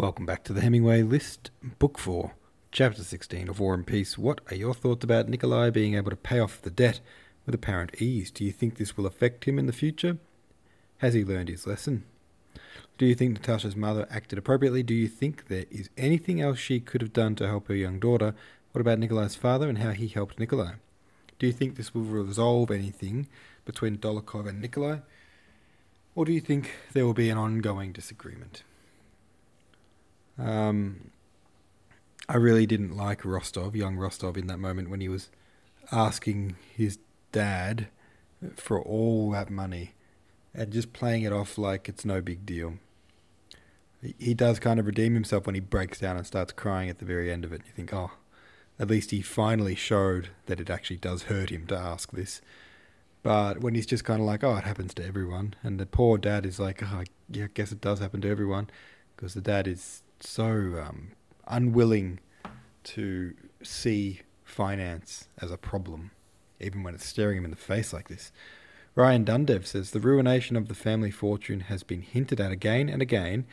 Welcome back to the Hemingway list, Book 4, Chapter 16 of War and Peace. What are your thoughts about Nikolai being able to pay off the debt with apparent ease? Do you think this will affect him in the future? Has he learned his lesson? Do you think Natasha's mother acted appropriately? Do you think there is anything else she could have done to help her young daughter? What about Nikolai's father and how he helped Nikolai? Do you think this will resolve anything between Dolokhov and Nikolai? Or do you think there will be an ongoing disagreement? Um, I really didn't like Rostov, young Rostov, in that moment when he was asking his dad for all that money and just playing it off like it's no big deal. He does kind of redeem himself when he breaks down and starts crying at the very end of it. You think, oh, at least he finally showed that it actually does hurt him to ask this. But when he's just kind of like, oh, it happens to everyone, and the poor dad is like, oh, yeah, I guess it does happen to everyone, because the dad is so um, unwilling to see finance as a problem, even when it's staring him in the face like this. Ryan Dundev says the ruination of the family fortune has been hinted at again and again.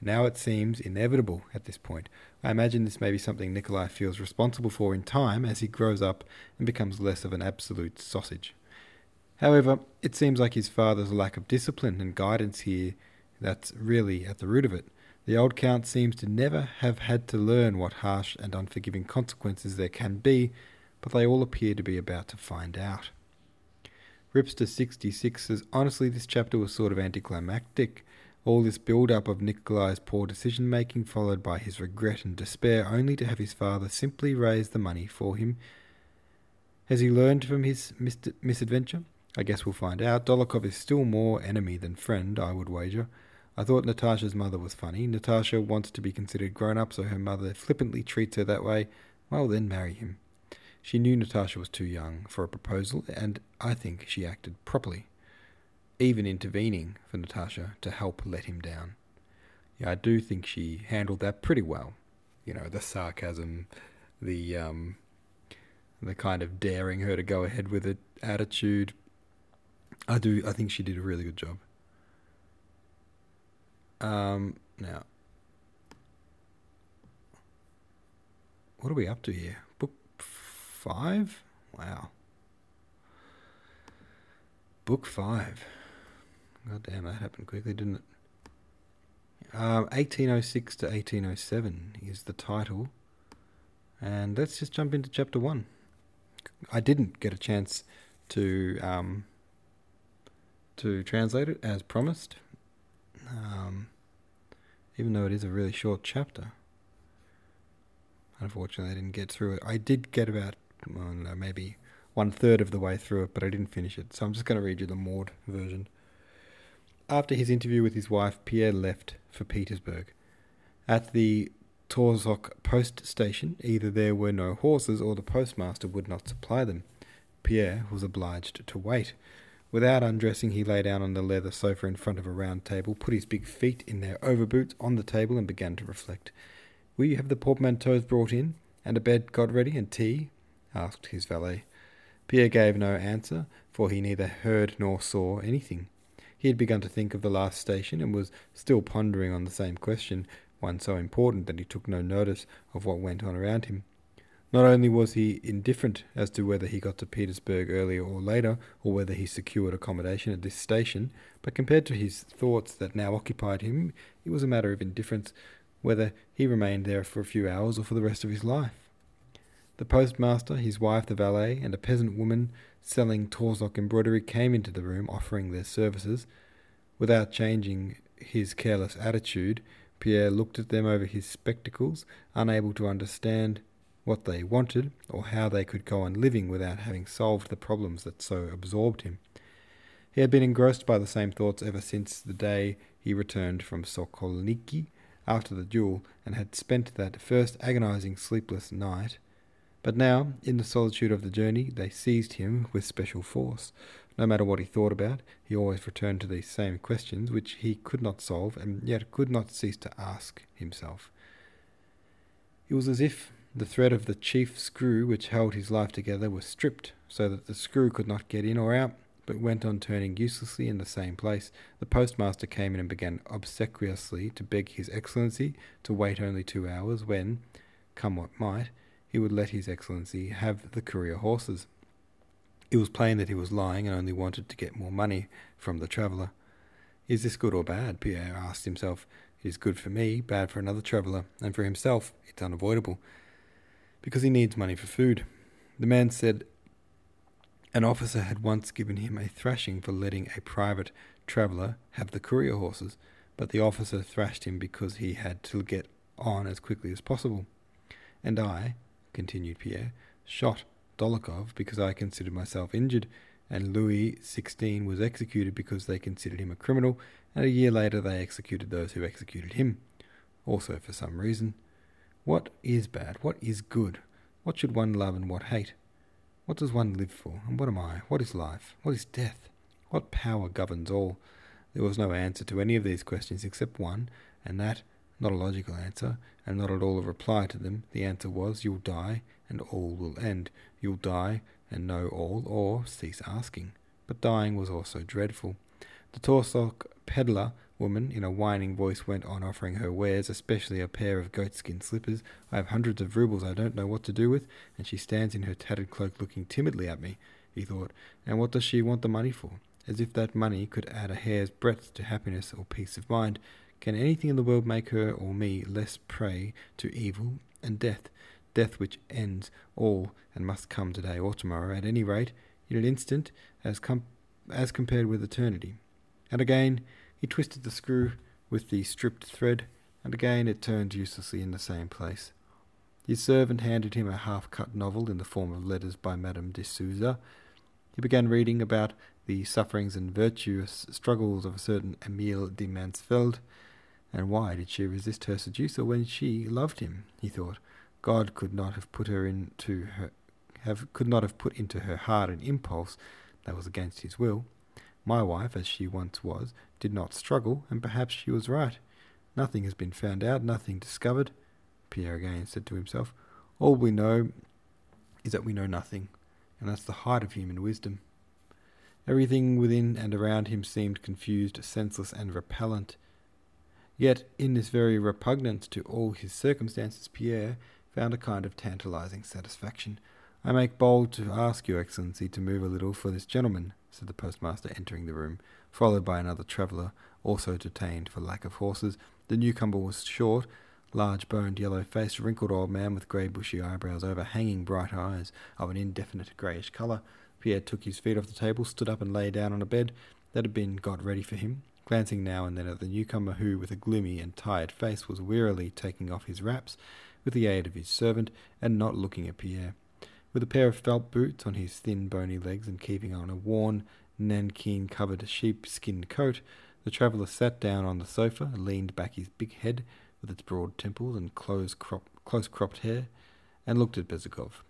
Now it seems inevitable at this point. I imagine this may be something Nikolai feels responsible for in time as he grows up and becomes less of an absolute sausage. However, it seems like his father's lack of discipline and guidance here that's really at the root of it. The old Count seems to never have had to learn what harsh and unforgiving consequences there can be, but they all appear to be about to find out. Ripster66 says, Honestly, this chapter was sort of anticlimactic. All this build up of Nikolai's poor decision making, followed by his regret and despair, only to have his father simply raise the money for him. Has he learned from his mis- misadventure? I guess we'll find out. Dolokhov is still more enemy than friend, I would wager. I thought Natasha's mother was funny. Natasha wants to be considered grown up, so her mother flippantly treats her that way. Well, then marry him. She knew Natasha was too young for a proposal, and I think she acted properly, even intervening for Natasha to help let him down. Yeah, I do think she handled that pretty well. You know, the sarcasm, the um, the kind of daring her to go ahead with it attitude. I do. I think she did a really good job. Um, now, what are we up to here? Book five? Wow. Book five. God damn, that happened quickly, didn't it? Um, 1806 to 1807 is the title. And let's just jump into chapter one. I didn't get a chance to um, to translate it as promised. Um, even though it is a really short chapter. Unfortunately, I didn't get through it. I did get about, well, know, maybe one third of the way through it, but I didn't finish it. So I'm just going to read you the Maude version. After his interview with his wife, Pierre left for Petersburg. At the Torzhok post station, either there were no horses or the postmaster would not supply them. Pierre was obliged to wait. Without undressing, he lay down on the leather sofa in front of a round table, put his big feet in their overboots on the table, and began to reflect. Will you have the portmanteaus brought in, and a bed got ready, and tea? asked his valet. Pierre gave no answer, for he neither heard nor saw anything. He had begun to think of the last station, and was still pondering on the same question, one so important that he took no notice of what went on around him. Not only was he indifferent as to whether he got to Petersburg earlier or later, or whether he secured accommodation at this station, but compared to his thoughts that now occupied him, it was a matter of indifference whether he remained there for a few hours or for the rest of his life. The postmaster, his wife, the valet, and a peasant woman selling Torzhok embroidery came into the room offering their services. Without changing his careless attitude, Pierre looked at them over his spectacles, unable to understand what they wanted, or how they could go on living without having solved the problems that so absorbed him. He had been engrossed by the same thoughts ever since the day he returned from Sokolniki after the duel, and had spent that first agonizing sleepless night. But now, in the solitude of the journey, they seized him with special force. No matter what he thought about, he always returned to these same questions, which he could not solve, and yet could not cease to ask himself. It was as if the thread of the chief screw which held his life together was stripped, so that the screw could not get in or out. but went on turning uselessly in the same place. The postmaster came in and began obsequiously to beg His Excellency to wait only two hours, when, come what might, he would let His Excellency have the courier horses. It was plain that he was lying and only wanted to get more money from the traveller. Is this good or bad? Pierre asked himself. It is good for me, bad for another traveller, and for himself it's unavoidable, because he needs money for food. The man said an officer had once given him a thrashing for letting a private traveller have the courier horses, but the officer thrashed him because he had to get on as quickly as possible. And I, continued Pierre, shot Dólokhov because I considered myself injured, and Louis XVI was executed because they considered him a criminal, and a year later they executed those who executed him, also for some reason. What is bad? What is good? What should one love and what hate? What does one live for? And what am I? What is life? What is death? What power governs all? There was no answer to any of these questions except one, and that not a logical answer, and not at all a reply to them. The answer was, You'll die, and all will end. You'll die, and know all, or cease asking. But dying was also dreadful. The Torzhok peddler woman, in a whining voice, went on offering her wares, especially a pair of goatskin slippers. I have hundreds of roubles I don't know what to do with, and she stands in her tattered cloak looking timidly at me, he thought. And what does she want the money for? As if that money could add a hair's breadth to happiness or peace of mind. Can anything in the world make her or me less prey to evil and death? Death which ends all and must come today or tomorrow, at any rate, in an instant, as, com- as compared with eternity. And again, he twisted the screw with the stripped thread, and again it turned uselessly in the same place. His servant handed him a half cut novel in the form of letters by Madame de Souza. He began reading about the sufferings and virtuous struggles of a certain Emile de Mansfeld. And why did she resist her seducer when she loved him? He thought. God could not have put her into her have could not have put into her heart an impulse that was against his will. My wife, as she once was, did not struggle, and perhaps she was right. Nothing has been found out, nothing discovered, Pierre again said to himself. All we know is that we know nothing, and that's the height of human wisdom. Everything within and around him seemed confused, senseless, and repellent. Yet, in this very repugnance to all his circumstances, Pierre found a kind of tantalizing satisfaction. I make bold to ask your Excellency to move a little for this gentleman, said the postmaster, entering the room, followed by another traveller, also detained for lack of horses. The newcomer was short, large boned, yellow faced, wrinkled old man with grey bushy eyebrows, overhanging bright eyes of an indefinite greyish colour. Pierre took his feet off the table, stood up, and lay down on a bed that had been got ready for him, glancing now and then at the newcomer, who, with a gloomy and tired face, was wearily taking off his wraps with the aid of his servant, and not looking at Pierre. With a pair of felt boots on his thin, bony legs and keeping on a worn, nankeen covered sheepskin coat, the traveller sat down on the sofa, leaned back his big head with its broad temples and close, crop, close cropped hair, and looked at Bezukhov.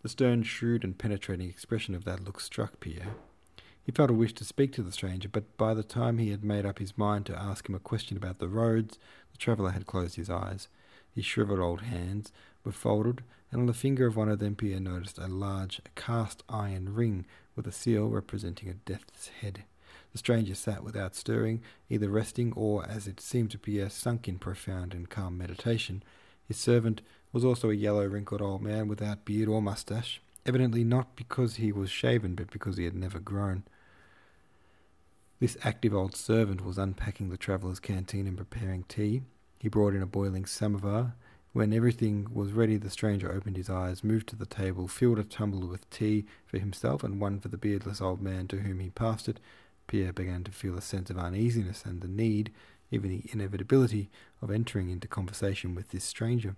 The stern, shrewd, and penetrating expression of that look struck Pierre. He felt a wish to speak to the stranger, but by the time he had made up his mind to ask him a question about the roads, the traveller had closed his eyes. His shriveled old hands were folded, and on the finger of one of them Pierre noticed a large cast iron ring with a seal representing a death's head. The stranger sat without stirring, either resting or, as it seemed to Pierre, sunk in profound and calm meditation. His servant was also a yellow, wrinkled old man without beard or moustache, evidently not because he was shaven, but because he had never grown. This active old servant was unpacking the traveller's canteen and preparing tea. He brought in a boiling samovar, when everything was ready, the stranger opened his eyes, moved to the table, filled a tumbler with tea for himself and one for the beardless old man to whom he passed it. Pierre began to feel a sense of uneasiness and the need, even the inevitability, of entering into conversation with this stranger.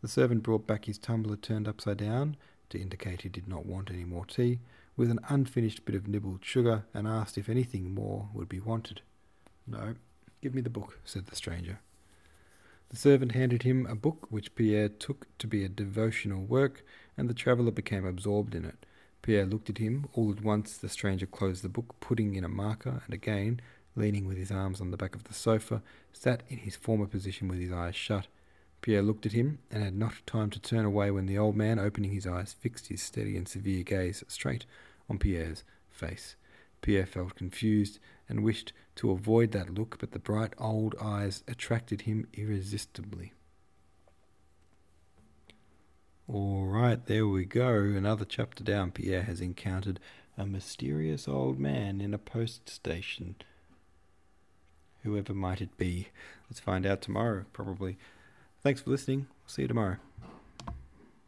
The servant brought back his tumbler turned upside down, to indicate he did not want any more tea, with an unfinished bit of nibbled sugar, and asked if anything more would be wanted. No, give me the book, said the stranger. The servant handed him a book which Pierre took to be a devotional work, and the traveller became absorbed in it. Pierre looked at him. All at once the stranger closed the book, putting in a marker, and again, leaning with his arms on the back of the sofa, sat in his former position with his eyes shut. Pierre looked at him, and had not time to turn away when the old man, opening his eyes, fixed his steady and severe gaze straight on Pierre's face. Pierre felt confused and wished to avoid that look, but the bright old eyes attracted him irresistibly. All right, there we go. Another chapter down. Pierre has encountered a mysterious old man in a post station. Whoever might it be? Let's find out tomorrow, probably. Thanks for listening. See you tomorrow.